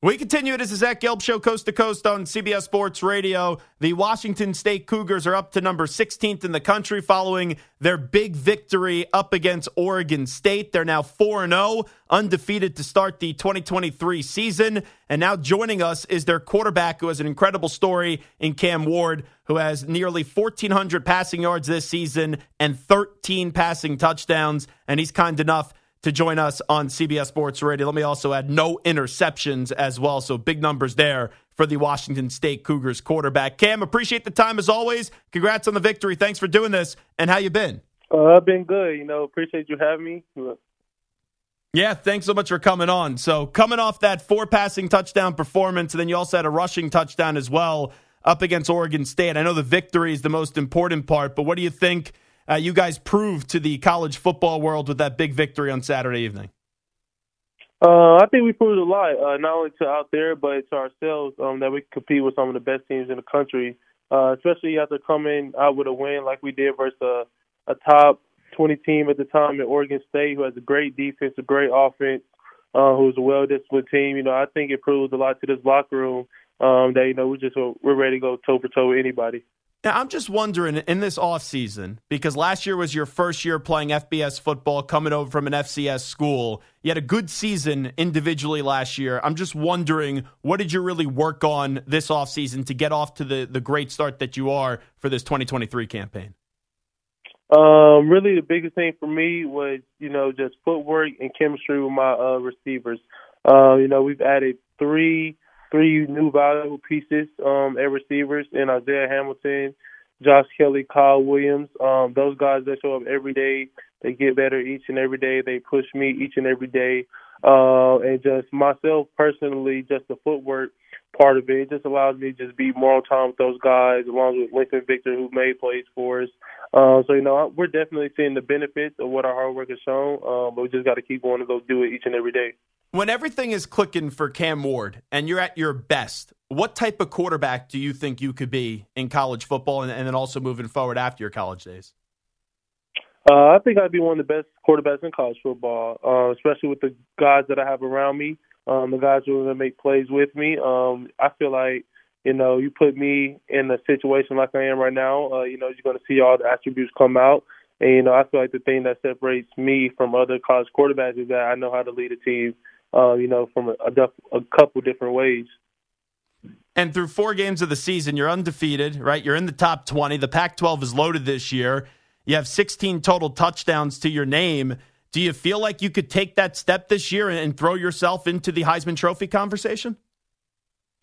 We continue. This is Zach Gelb Show, coast to coast on CBS Sports Radio. The Washington State Cougars are up to number 16th in the country following their big victory up against Oregon State. They're now 4 0, undefeated to start the 2023 season. And now joining us is their quarterback, who has an incredible story in Cam Ward, who has nearly 1,400 passing yards this season and 13 passing touchdowns. And he's kind enough to join us on CBS Sports Radio. Let me also add no interceptions as well. So big numbers there for the Washington State Cougars quarterback. Cam, appreciate the time as always. Congrats on the victory. Thanks for doing this. And how you been? Uh, I've been good. You know, appreciate you having me. Yeah, thanks so much for coming on. So, coming off that four passing touchdown performance, and then you also had a rushing touchdown as well up against Oregon State. I know the victory is the most important part, but what do you think uh, you guys proved to the college football world with that big victory on Saturday evening? Uh, I think we proved a lot, uh, not only to out there, but to ourselves, um, that we can compete with some of the best teams in the country, uh, especially after coming out with a win like we did versus a, a top 20 team at the time in Oregon State, who has a great defense, a great offense, uh, who's a well-disciplined team. You know, I think it proves a lot to this locker room um, that you know we just we're ready to go toe for toe with anybody. Now, I'm just wondering in this offseason, because last year was your first year playing FBS football, coming over from an FCS school. You had a good season individually last year. I'm just wondering, what did you really work on this offseason to get off to the, the great start that you are for this 2023 campaign? Um, really, the biggest thing for me was, you know, just footwork and chemistry with my uh, receivers. Uh, you know, we've added three three new valuable pieces um, at receivers in Isaiah Hamilton, Josh Kelly, Kyle Williams. Um, those guys that show up every day, they get better each and every day. They push me each and every day. Uh, and just myself personally, just the footwork part of it, it just allows me to just be more on time with those guys, along with Lincoln Victor, who made plays for us. Uh, so you know, we're definitely seeing the benefits of what our hard work has shown, um, but we just got to keep going to go do it each and every day when everything is clicking for Cam Ward and you're at your best, what type of quarterback do you think you could be in college football and, and then also moving forward after your college days? Uh, I think I'd be one of the best quarterbacks in college football, uh, especially with the guys that I have around me, um, the guys who are going to make plays with me. Um, I feel like, you know, you put me in a situation like I am right now, uh, you know, you're going to see all the attributes come out. And, you know, I feel like the thing that separates me from other college quarterbacks is that I know how to lead a team uh, you know, from a, a, a couple different ways. And through four games of the season, you're undefeated, right? You're in the top 20. The Pac 12 is loaded this year. You have 16 total touchdowns to your name. Do you feel like you could take that step this year and, throw yourself into the Heisman Trophy conversation?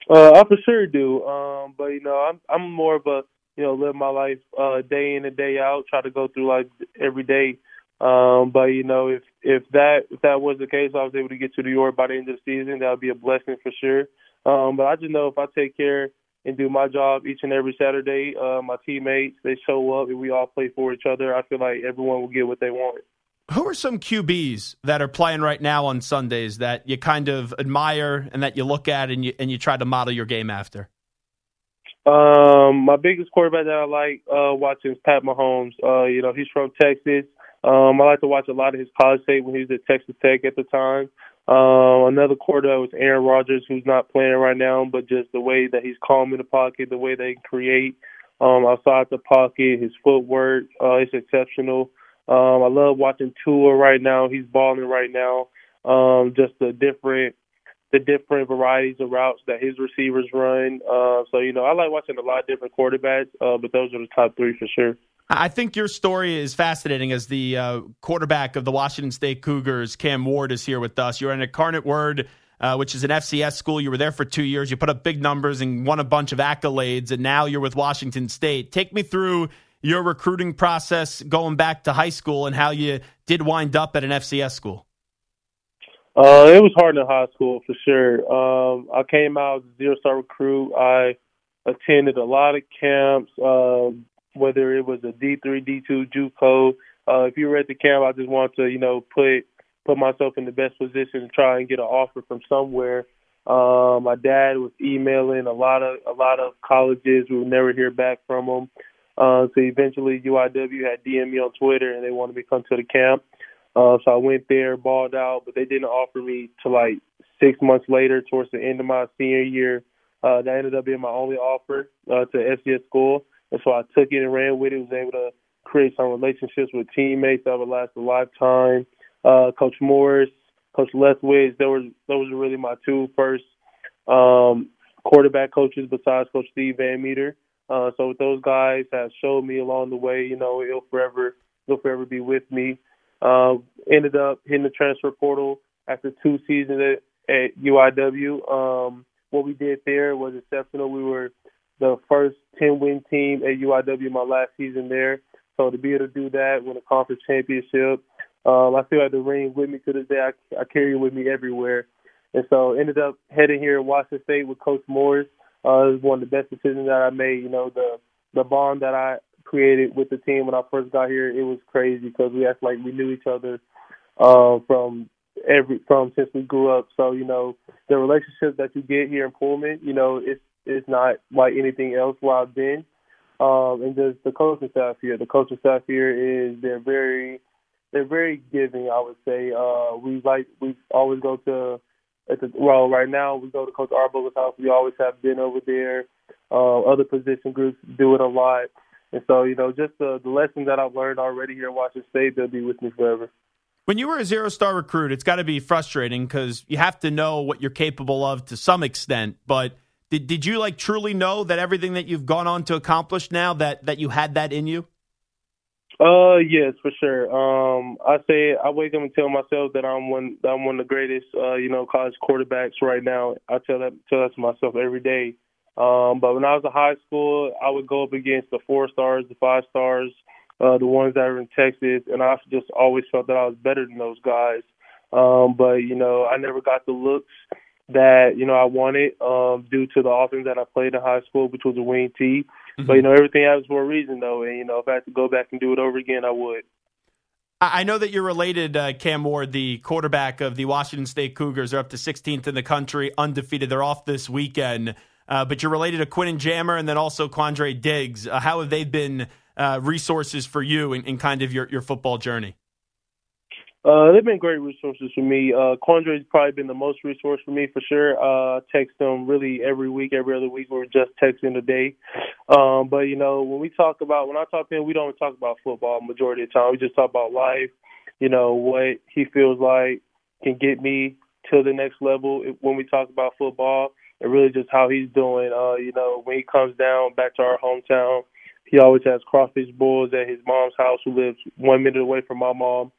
Uh, I for sure do. Um, but you know, I'm I'm more of a you know live my life uh, day in and day out. Try to go through like every day um, but you know, if if that if that was the case, I was able to get to New York by the end of the season. That would be a blessing for sure. Um, but I just know if I take care and do my job each and every Saturday, uh, my teammates they show up and we all play for each other. I feel like everyone will get what they want. Who are some QBs that are playing right now on Sundays that you kind of admire and that you look at and you and you try to model your game after? Um, my biggest quarterback that I like uh, watching is Pat Mahomes. Uh, you know, he's from Texas. Um, I like to watch a lot of his college tape when he was at Texas Tech at the time. Um, another quarterback was Aaron Rodgers, who's not playing right now, but just the way that he's calm in the pocket, the way they create um, outside the pocket, his footwork uh, is exceptional. Um, I love watching Tua right now. He's balling right now. Um, just the different the different varieties of routes that his receivers run. Uh, so you know, I like watching a lot of different quarterbacks, uh, but those are the top three for sure. I think your story is fascinating as the uh, quarterback of the Washington State Cougars. Cam Ward is here with us. You're an Incarnate Word uh, which is an FCS school. You were there for two years. You put up big numbers and won a bunch of accolades, and now you're with Washington State. Take me through your recruiting process going back to high school and how you did wind up at an FCS school. Uh, it was hard in high school for sure. Um, I came out zero star recruit. I attended a lot of camps, uh, whether it was a D three, D two, JUCO. Uh, if you were at the camp, I just wanted to, you know, put put myself in the best position to try and get an offer from somewhere. Um, my dad was emailing a lot of a lot of colleges. We would never hear back from them. Uh, so eventually, UIW had DM me on Twitter and they wanted me to come to the camp. Uh, so I went there, balled out, but they didn't offer me to like six months later, towards the end of my senior year. Uh, that ended up being my only offer uh, to FCS school, and so I took it and ran with it. Was able to create some relationships with teammates that would last a lifetime. Uh, Coach Morris, Coach Lethwich, those those were really my two first um, quarterback coaches besides Coach Steve Van Meter. Uh, so those guys have showed me along the way, you know, he'll forever he'll forever be with me. Uh, ended up hitting the transfer portal after two seasons at, at UIW. Um, what we did there was exceptional. We were the first 10 win team at UIW my last season there. So to be able to do that, win a conference championship, um, I still have the ring with me to this day. I, I carry it with me everywhere. And so ended up heading here at Washington State with Coach Morris. Uh, it was one of the best decisions that I made. You know, the the bond that I created with the team when I first got here, it was crazy because we act like we knew each other uh, from every from since we grew up. So you know, the relationship that you get here in Pullman, you know, it's it's not like anything else where I've been. Um, and just the coaching staff here. The coaching staff here is they're very they're very giving. I would say uh, we like we always go to at the well right now we go to Coach Arbuckle's house. We always have dinner over there. Uh, other position groups do it a lot, and so you know just the the lessons that I've learned already here at Washington State they'll be with me forever. When you were a zero star recruit, it's got to be frustrating because you have to know what you're capable of to some extent. But did did you like truly know that everything that you've gone on to accomplish now that that you had that in you? Uh, yes, for sure. Um, I say I wake up and tell myself that I'm one that I'm one of the greatest, uh, you know, college quarterbacks right now. I tell that tell that to myself every day. Um, but when I was in high school, I would go up against the four stars, the five stars, uh, the ones that are in Texas, and I just always felt that I was better than those guys. Um, but you know, I never got the looks that you know I wanted um, due to the offense that I played in high school, which was a wing T. Mm-hmm. But you know, everything happens for a reason, though. And you know, if I had to go back and do it over again, I would. I know that you're related, uh, Cam Ward, the quarterback of the Washington State Cougars. They're up to 16th in the country, undefeated. They're off this weekend. Uh, but you're related to Quentin Jammer and then also Quandre Diggs. Uh, how have they been uh, resources for you in, in kind of your, your football journey? Uh, they've been great resources for me. Uh, Quandre's probably been the most resource for me for sure. Uh, text them really every week, every other week. We're just texting a day. Um, but you know, when we talk about, when I talk to him, we don't talk about football majority of the time. We just talk about life. You know, what he feels like can get me to the next level when we talk about football and really just how he's doing. Uh, you know, when he comes down back to our hometown, he always has crawfish boils at his mom's house, who lives one minute away from my mom.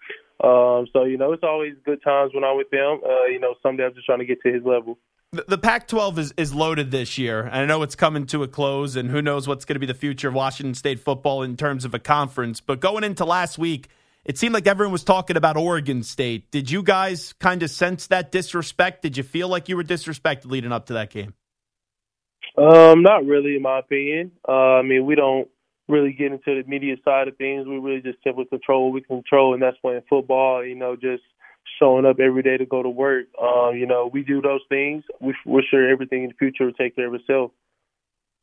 Um, so you know, it's always good times when I'm with them. Uh, you know, someday I'm just trying to get to his level. The, the Pac-12 is is loaded this year, and I know it's coming to a close, and who knows what's going to be the future of Washington State football in terms of a conference. But going into last week, it seemed like everyone was talking about Oregon State. Did you guys kind of sense that disrespect? Did you feel like you were disrespected leading up to that game? Um, not really, in my opinion. Uh, I mean, we don't really get into the media side of things. We really just simply control what we control, and that's playing football. You know, just showing up every day to go to work. Um, you know, we do those things. We, we're sure everything in the future will take care of itself.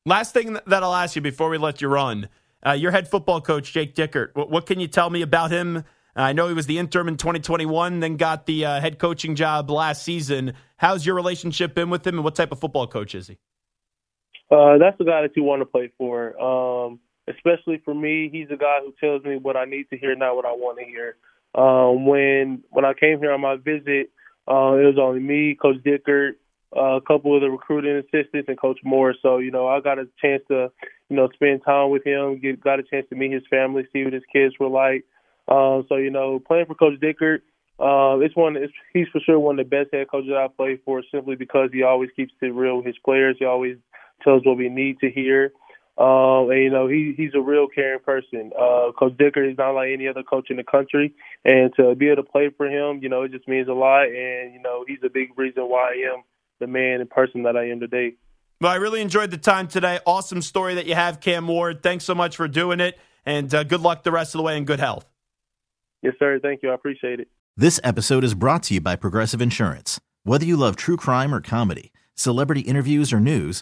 Last thing that I'll ask you before we let you run. Uh, your head football coach, Jake Dickert. What, what, can you tell me about him? I know he was the interim in 2021, then got the uh, head coaching job last season. How's your relationship been with him, and what type of football coach is he? Uh, that's the guy that you want to play for. Um, especially for me, he's a guy who tells me what I need to hear, not what I want to hear. Um, when when I came here on my visit, uh, it was only me, Coach Dickert, uh, a couple of the recruiting assistants, and Coach Moore. So you know, I got a chance to you know spend time with him, get got a chance to meet his family, see what his kids were like. Um, so you know, playing for Coach Dickert, uh, it's one. It's, he's for sure one of the best head coaches I've played for, simply because he always keeps it real with his players. He always tells what we need to hear. Um, and you know he he's a real caring person. Uh, coach Dickert is not like any other coach in the country, and to be able to play for him, you know, it just means a lot. And you know, he's a big reason why I am the man and person that I am today. Well, I really enjoyed the time today. Awesome story that you have, Cam Ward. Thanks so much for doing it, and uh, good luck the rest of the way and good health. Yes, sir. Thank you. I appreciate it. This episode is brought to you by Progressive Insurance. Whether you love true crime or comedy, celebrity interviews or news,